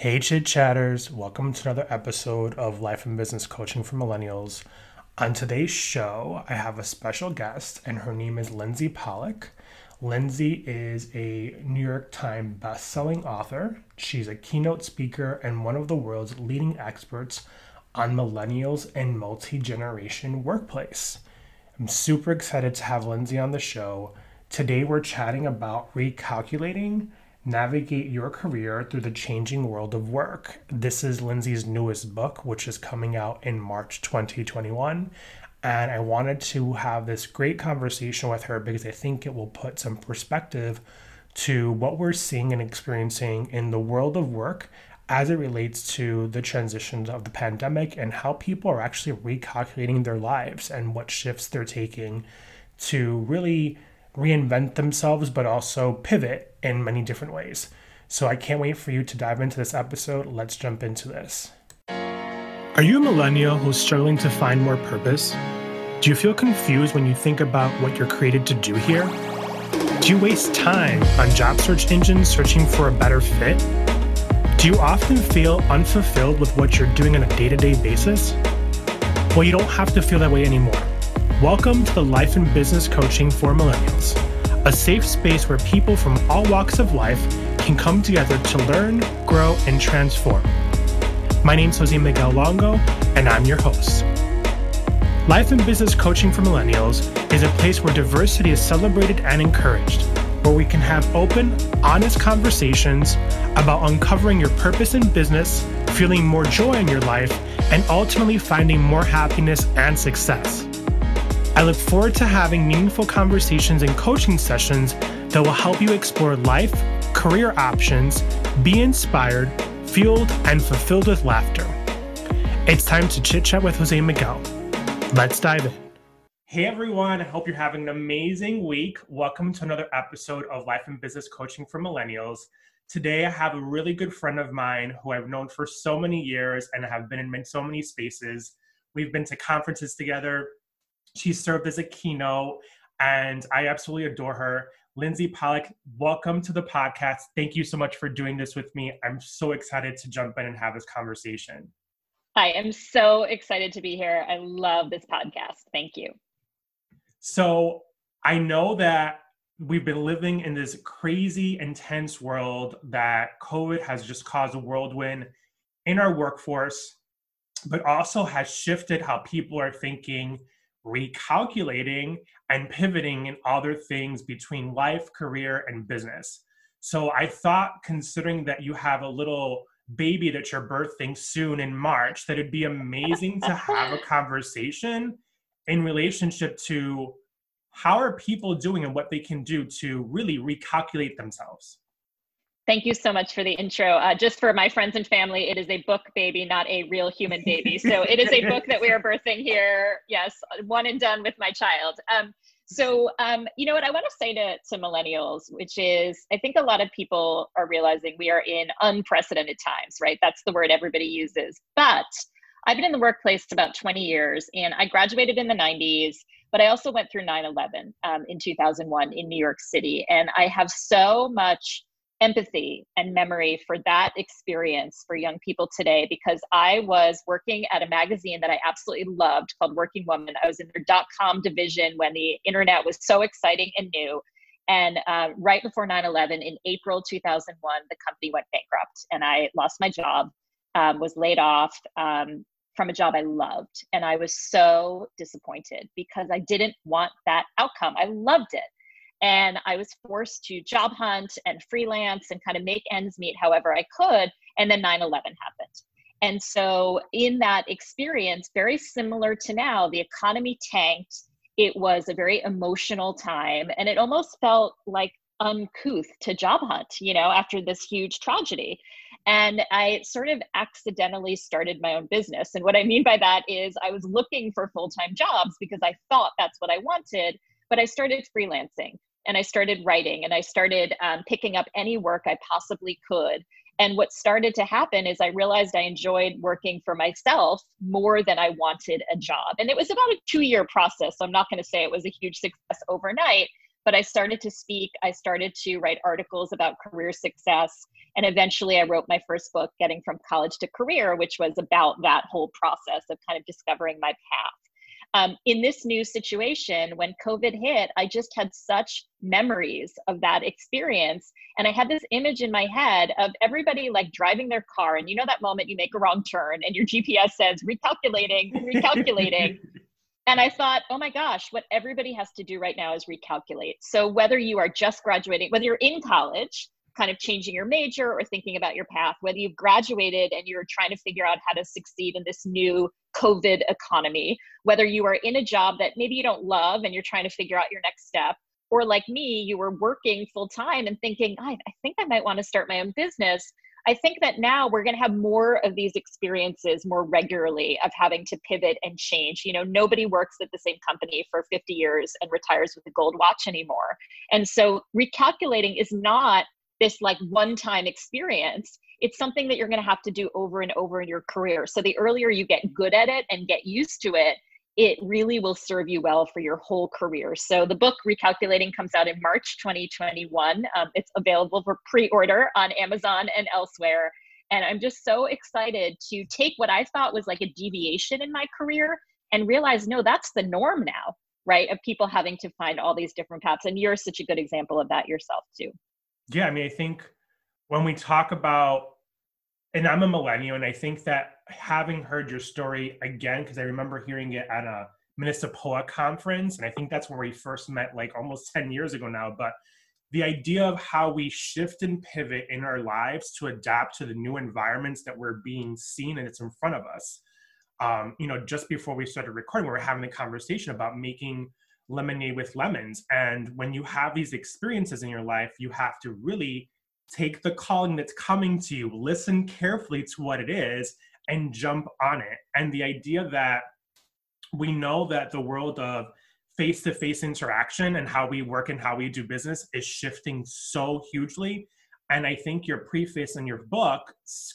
Hey, Chit Chatters. Welcome to another episode of Life and Business Coaching for Millennials. On today's show, I have a special guest, and her name is Lindsey Pollak. Lindsey is a New York Times best-selling author. She's a keynote speaker and one of the world's leading experts on millennials and multi-generation workplace. I'm super excited to have Lindsey on the show. Today we're chatting about recalculating navigate your career through the changing world of work. This is Lindsey's newest book, which is coming out in March 2021. And I wanted to have this great conversation with her because I think it will put some perspective to what we're seeing and experiencing in the world of work as it relates to the transitions of the pandemic and how people are actually recalculating their lives and what shifts they're taking to really reinvent themselves, but also pivot in many different ways. So I can't wait for you to dive into this episode. Let's jump into this. Are you a millennial who's struggling to find more purpose? Do you feel confused when you think about what you're created to do here? Do you waste time on job search engines searching for a better fit? Do you often feel unfulfilled with what you're doing on a day to day basis? Well, you don't have to feel that way anymore. Welcome to the Life and Business Coaching for Millennials, a safe space where people from all walks of life can come together to learn, grow, and transform. My name is Jose Miguel Longo, and I'm your host. Life and Business Coaching for Millennials is a place where diversity is celebrated and encouraged, where we can have open, honest conversations about uncovering your purpose in business, feeling more joy in your life, and ultimately finding more happiness and success. I look forward to having meaningful conversations and coaching sessions that will help you explore life, career options, be inspired, fueled, and fulfilled with laughter. It's time to chit chat with Jose Miguel. Let's dive in. Hey everyone, I hope you're having an amazing week. Welcome to another episode of Life and Business Coaching for Millennials. Today, I have a really good friend of mine who I've known for so many years and have been in so many spaces. We've been to conferences together, she served as a keynote, and I absolutely adore her. Lindsey Pollak, welcome to the podcast. Thank you so much for doing this with me. I'm so excited to jump in and have this conversation. I am so excited to be here. I love this podcast. Thank you. So, I know that we've been living in this crazy, intense world that COVID has just caused a whirlwind in our workforce, but also has shifted how people are thinking recalculating and pivoting in other things between life, career, and business. So I thought, considering that you have a little baby that you're birthing soon in March, that it'd be amazing to have a conversation in relationship to how are people doing and what they can do to really recalculate themselves. Thank you so much for the intro. Uh, just for my friends and family, it is a book baby, not a real human baby. So it is a book that we are birthing here. Yes, one and done with my child. Um, so um, you know what I want to say to, to millennials, which is I think a lot of people are realizing we are in unprecedented times, right? That's the word everybody uses. But I've been in the workplace about 20 years and I graduated in the 90s, but I also went through 9 11 um, in 2001 in New York City. And I have so much empathy and memory for that experience for young people today because I was working at a magazine that I absolutely loved called Working Woman. I was in their dot com division when the internet was so exciting and new. And uh, right before 9 11, in April 2001, the company went bankrupt and I lost my job, um, was laid off um, from a job I loved. And I was so disappointed because I didn't want that outcome. I loved it. And I was forced to job hunt and freelance and kind of make ends meet however I could. And then 9 11 happened. And so, in that experience, very similar to now, the economy tanked. It was a very emotional time, and it almost felt like uncouth to job hunt, you know, after this huge tragedy. And I sort of accidentally started my own business. And what I mean by that is I was looking for full time jobs because I thought that's what I wanted, but I started freelancing and I started writing and I started um, picking up any work I possibly could. And what started to happen is I realized I enjoyed working for myself more than I wanted a job. And it was about a two year process. So I'm not going to say it was a huge success overnight, but I started to speak. I started to write articles about career success. And eventually I wrote my first book, Getting from College to Career, which was about that whole process of kind of discovering my path. Um, in this new situation, when COVID hit, I just had such memories of that experience. And I had this image in my head of everybody like driving their car. And you know that moment you make a wrong turn and your GPS says recalculating, recalculating. and I thought, oh my gosh, what everybody has to do right now is recalculate. So whether you are just graduating, whether you're in college, kind of changing your major or thinking about your path, whether you've graduated and you're trying to figure out how to succeed in this new COVID economy, whether you are in a job that maybe you don't love and you're trying to figure out your next step, or like me, you were working full time and thinking, I, I think I might want to start my own business. I think that now we're going to have more of these experiences more regularly of having to pivot and change. You know, nobody works at the same company for 50 years and retires with a gold watch anymore. And so recalculating is not this like one time experience it's something that you're going to have to do over and over in your career. So the earlier you get good at it and get used to it it really will serve you well for your whole career. So the book recalculating comes out in march 2021 um, it's available for pre-order on amazon and elsewhere. And i'm just so excited to take what i thought was like a deviation in my career and realize no that's the norm now right of people having to find all these different paths. And you're such a good example of that yourself too yeah, I mean, I think when we talk about, and I'm a millennial, and I think that having heard your story again, because I remember hearing it at a Minnesota conference, and I think that's where we first met like almost 10 years ago now, but the idea of how we shift and pivot in our lives to adapt to the new environments that we're being seen and it's in front of us. Um, you know, just before we started recording, we were having a conversation about making lemonade with lemons. And when you have these experiences in your life, you have to really take the calling that's coming to you, listen carefully to what it is, and jump on it. And the idea that we know that the world of face to face interaction and how we work and how we do business is shifting so hugely. And I think your preface in your book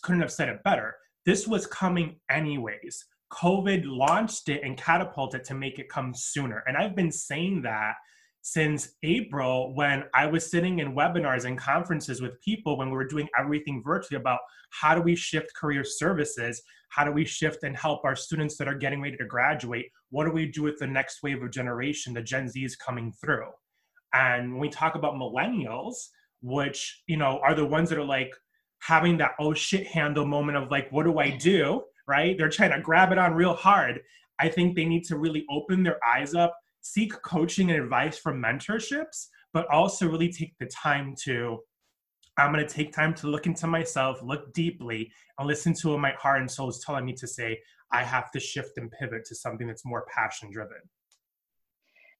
couldn't have said it better. This was coming anyways. COVID launched it and catapulted to make it come sooner. And I've been saying that since April when I was sitting in webinars and conferences with people when we were doing everything virtually about how do we shift career services? How do we shift and help our students that are getting ready to graduate? What do we do with the next wave of generation, the Gen Zs coming through? And when we talk about millennials, which, you know, are the ones that are like having that oh shit handle moment of like, what do I do? Right? They're trying to grab it on real hard. I think they need to really open their eyes up, seek coaching and advice from mentorships, but also really take the time to I'm going to take time to look into myself, look deeply, and listen to what my heart and soul is telling me to say. I have to shift and pivot to something that's more passion driven.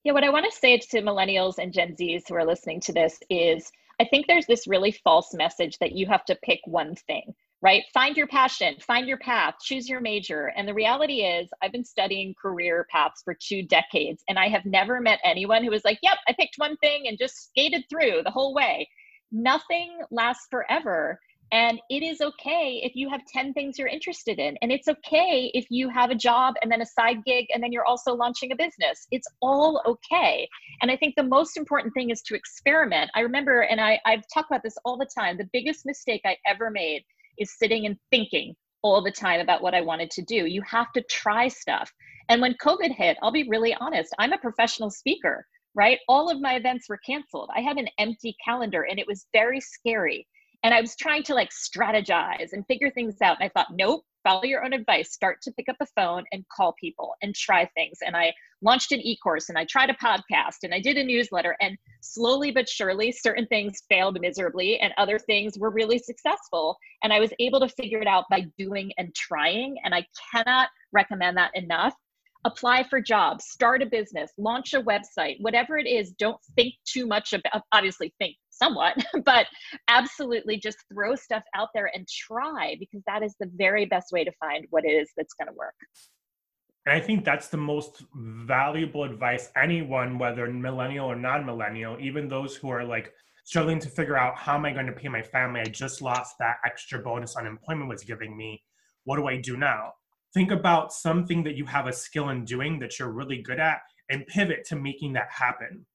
Yeah, what I want to say to millennials and Gen Zs who are listening to this is I think there's this really false message that you have to pick one thing right? Find your passion, find your path, choose your major. And the reality is, I've been studying career paths for two decades, and I have never met anyone who was like, yep, I picked one thing and just skated through the whole way. Nothing lasts forever. And it is okay if you have 10 things you're interested in. And it's okay if you have a job and then a side gig and then you're also launching a business. It's all okay. And I think the most important thing is to experiment. I remember, and I, I've talked about this all the time, the biggest mistake I ever made is sitting and thinking all the time about what I wanted to do. You have to try stuff. And when COVID hit, I'll be really honest, I'm a professional speaker, right? All of my events were canceled. I had an empty calendar and it was very scary. And I was trying to like strategize and figure things out. And I thought, nope, follow your own advice. Start to pick up the phone and call people and try things. And I launched an e course and I tried a podcast and I did a newsletter. And slowly but surely, certain things failed miserably and other things were really successful. And I was able to figure it out by doing and trying. And I cannot recommend that enough apply for jobs, start a business, launch a website, whatever it is, don't think too much about obviously think somewhat, but absolutely just throw stuff out there and try because that is the very best way to find what it is that's going to work. And I think that's the most valuable advice anyone, whether millennial or non millennial, even those who are like struggling to figure out how am I going to pay my family? I just lost that extra bonus unemployment was giving me. What do I do now? Think about something that you have a skill in doing that you're really good at and pivot to making that happen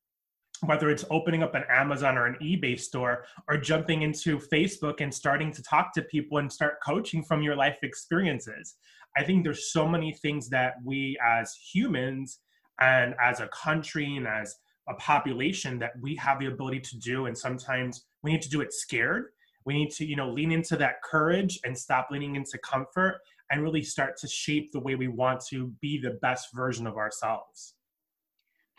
whether it's opening up an Amazon or an eBay store or jumping into Facebook and starting to talk to people and start coaching from your life experiences. I think there's so many things that we as humans and as a country and as a population that we have the ability to do and sometimes we need to do it scared. We need to, you know, lean into that courage and stop leaning into comfort and really start to shape the way we want to be the best version of ourselves.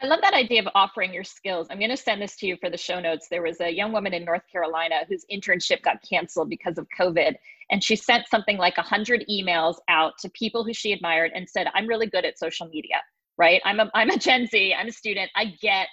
I love that idea of offering your skills. I'm going to send this to you for the show notes. There was a young woman in North Carolina whose internship got canceled because of COVID. And she sent something like 100 emails out to people who she admired and said, I'm really good at social media, right? I'm a, I'm a Gen Z, I'm a student. I get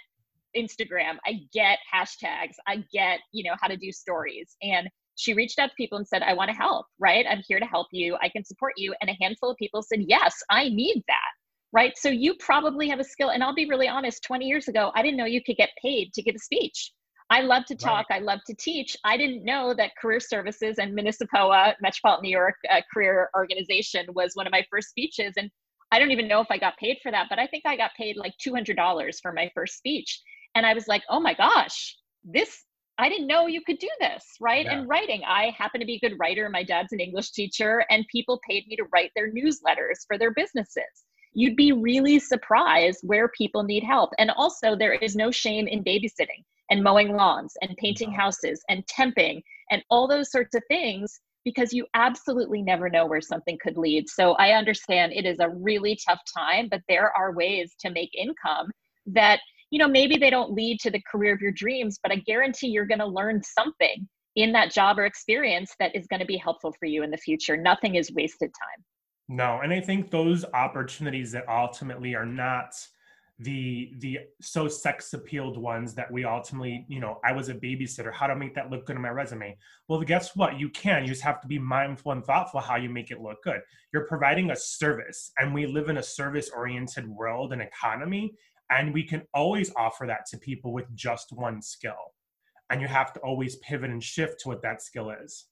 Instagram, I get hashtags, I get, you know, how to do stories. And she reached out to people and said, I want to help, right? I'm here to help you. I can support you. And a handful of people said, Yes, I need that right? So you probably have a skill. And I'll be really honest 20 years ago, I didn't know you could get paid to give a speech. I love to talk. Right. I love to teach. I didn't know that Career Services and Municipal Metropolitan New York uh, Career Organization was one of my first speeches. And I don't even know if I got paid for that, but I think I got paid like $200 for my first speech. And I was like, oh my gosh, this, I didn't know you could do this, right? Yeah. And writing, I happen to be a good writer. My dad's an English teacher, and people paid me to write their newsletters for their businesses you'd be really surprised where people need help. And also, there is no shame in babysitting and mowing lawns and painting houses and temping and all those sorts of things because you absolutely never know where something could lead. So I understand it is a really tough time, but there are ways to make income that, you know, maybe they don't lead to the career of your dreams, but I guarantee you're going to learn something in that job or experience that is going to be helpful for you in the future. Nothing is wasted time. No, and I think those opportunities that ultimately are not the the so sex appealed ones that we ultimately you know i was a babysitter how to make that look good on my resume? Well guess what? You can you just have to be mindful and thoughtful how you make it look good. You're providing a service and we live in a service oriented world and economy and we can always offer that to people with just one skill. And you have to always pivot and shift to what that skill is.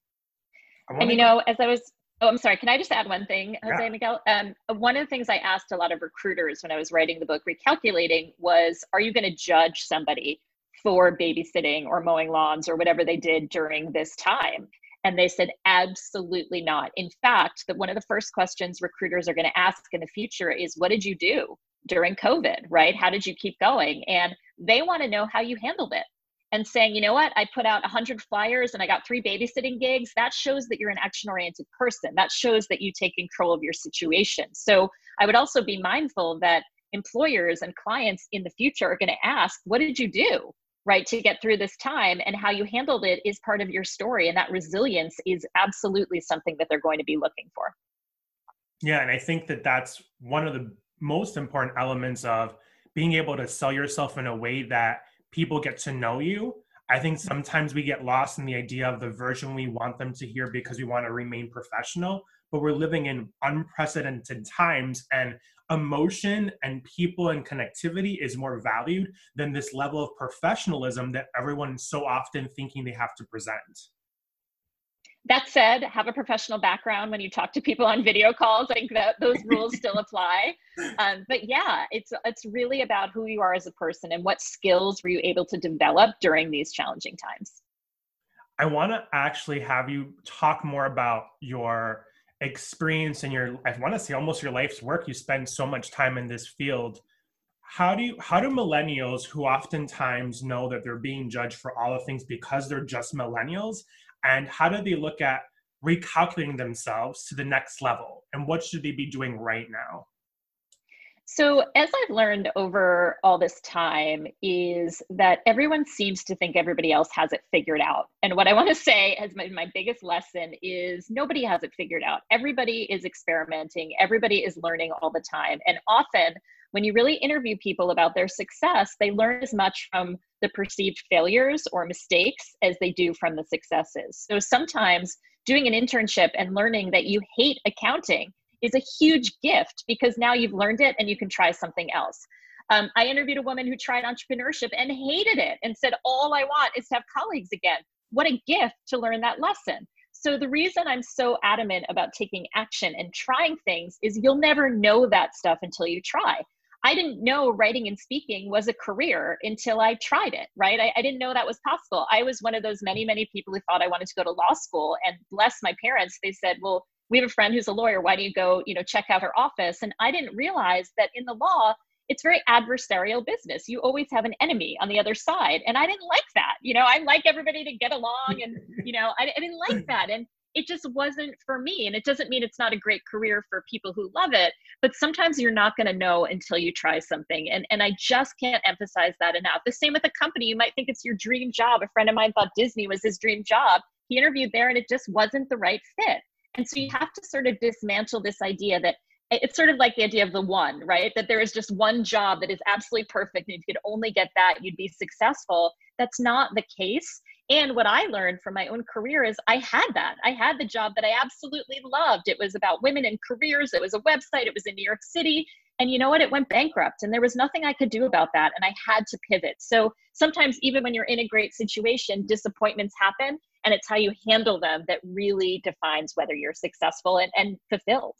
And you know as i was Oh, I'm sorry. Can I just add one thing, Jose yeah. Miguel? Um, one of the things I asked a lot of recruiters when I was writing the book Recalculating was, are you going to judge somebody for babysitting or mowing lawns or whatever they did during this time? And they said, absolutely not. In fact, that one of the first questions recruiters are going to ask in the future is, what did you do during COVID, right? How did you keep going? And they want to know how you handled it and saying, you know what, I put out 100 flyers and I got three babysitting gigs, that shows that you're an action oriented person. That shows that you take control of your situation. So I would also be mindful that employers and clients in the future are going to ask, what did you do? Right, to get through this time and how you handled it is part of your story. And that resilience is absolutely something that they're going to be looking for. Yeah. And I think that that's one of the most important elements of being able to sell yourself in a way that people get to know you. I think sometimes we get lost in the idea of the version we want them to hear because we want to remain professional, but we're living in unprecedented times and emotion and people and connectivity is more valued than this level of professionalism that everyone's so often thinking they have to present that said, have a professional background when you talk to people on video calls. I think that those rules still apply. Um, but yeah, it's it's really about who you are as a person and what skills were you able to develop during these challenging times. I want to actually have you talk more about your experience and your I want to say almost your life's work. You spend so much time in this field. How do you how do millennials who oftentimes know that they're being judged for all the things because they're just millennials and how do they look at recalculating themselves to the next level? And what should they be doing right now? So as i've learned over all this time is that everyone seems to think everybody else has it figured out. And what i want to say as my, my biggest lesson is nobody has it figured out. Everybody is experimenting. Everybody is learning all the time. And often when you really interview people about their success, they learn as much from the perceived failures or mistakes as they do from the successes. So sometimes doing an internship and learning that you hate accounting is a huge gift because now you've learned it and you can try something else. Um, I interviewed a woman who tried entrepreneurship and hated it and said, All I want is to have colleagues again. What a gift to learn that lesson. So, the reason I'm so adamant about taking action and trying things is you'll never know that stuff until you try. I didn't know writing and speaking was a career until I tried it, right? I, I, didn't know that was possible. I was one of those many, many people who thought I wanted to go to law school. And bless my parents, they said, well, we have a friend who's a lawyer. Why don't you go, you know, check out her office? And I didn't realize that in the law, it's very adversarial business. You always have an enemy on the other side. And I didn't like that. You know, I like everybody to get along and, you know, I, I didn't like that. And it just wasn't for me. And it doesn't mean it's not a great career for people who love it, but sometimes you're not going to know until you try something. And, and I just can't emphasize that enough. The same with a company. You might think it's your dream job. A friend of mine thought Disney was his dream job. He interviewed there and it just wasn't the right fit. And so you have to sort of dismantle this idea that it's sort of like the idea of the one, right? That there is just one job that is absolutely perfect. And if you could only get that, you'd be successful. That's not the case. And what I learned from my own career is I had that. I had the job that I absolutely loved. It was about women and careers, it was a website, it was in New York City. And you know what? It went bankrupt, and there was nothing I could do about that. And I had to pivot. So sometimes, even when you're in a great situation, disappointments happen, and it's how you handle them that really defines whether you're successful and, and fulfilled.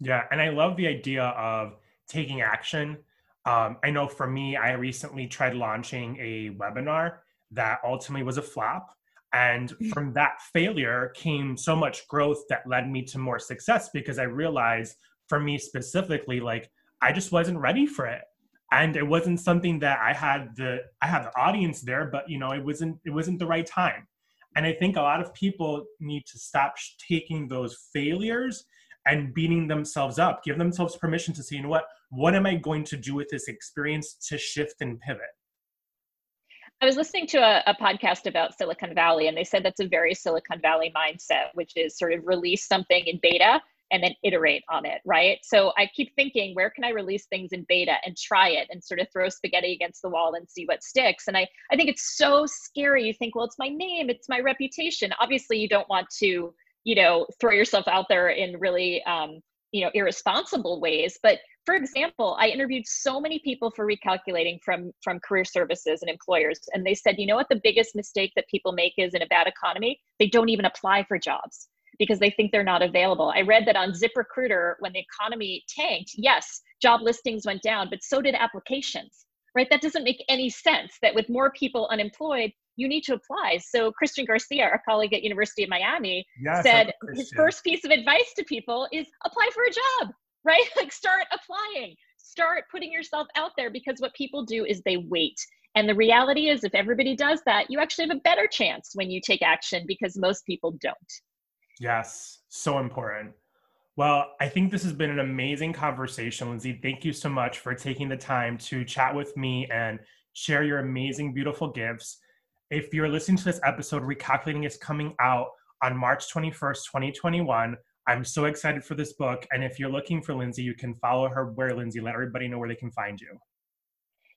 Yeah. And I love the idea of taking action. Um, I know for me, I recently tried launching a webinar that ultimately was a flop. And mm. from that failure came so much growth that led me to more success because I realized for me specifically, like I just wasn't ready for it. And it wasn't something that I had the I had the audience there, but you know, it wasn't it wasn't the right time. And I think a lot of people need to stop taking those failures and beating themselves up, give themselves permission to say, you know what, what am I going to do with this experience to shift and pivot? I was listening to a, a, podcast about Silicon Valley, and they said that's a very Silicon Valley mindset, which is sort of release something in beta and then iterate on it, right? So I keep thinking, where can I release things in beta and try it and sort of throw spaghetti against the wall and see what sticks? And I, I think it's so scary. You think, well, it's my name, it's my reputation. Obviously, you don't want to, you know, throw yourself out there in really, um, you know, irresponsible ways, but for example, I interviewed so many people for recalculating from from career services and employers, and they said, you know what, the biggest mistake that people make is in a bad economy, they don't even apply for jobs because they think they're not available. I read that on ZipRecruiter when the economy tanked, yes, job listings went down, but so did applications. Right? That doesn't make any sense. That with more people unemployed, you need to apply. So Christian Garcia, our colleague at University of Miami, yes, said his first piece of advice to people is apply for a job right? Like start applying, start putting yourself out there because what people do is they wait. And the reality is, if everybody does that, you actually have a better chance when you take action because most people don't. Yes, so important. Well, I think this has been an amazing conversation, Lindsey. Thank you so much for taking the time to chat with me and share your amazing, beautiful gifts. If you're listening to this episode, Recalculating is coming out on March 21st, 2021. I'm so excited for this book. And if you're looking for Lindsey, you can follow her where Lindsey, let everybody know where they can find you.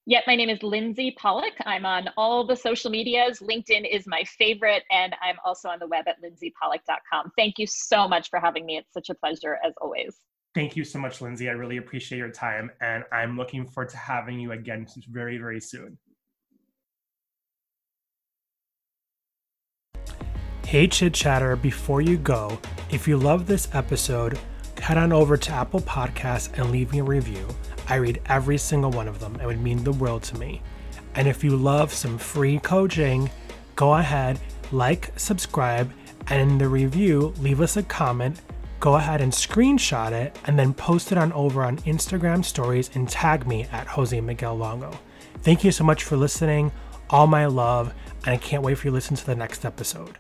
Yep, my name is Lindsey Pollak. I'm on all the social medias. LinkedIn is my favorite, and I'm also on the web at lindseypollak.com. Thank you so much for having me. It's such a pleasure as always. Thank you so much, Lindsey. I really appreciate your time, and I'm looking forward to having you again very, very soon. Hey, chit chatter, before you go, if you love this episode, head on over to Apple Podcasts and leave me a review. I read every single one of them. It would mean the world to me. And if you love some free coaching, go ahead, like, subscribe, and in the review, leave us a comment. Go ahead and screenshot it and then post it on over on Instagram stories and tag me at Jose Miguel Longo. Thank you so much for listening. All my love, and I can't wait for you to listen to the next episode.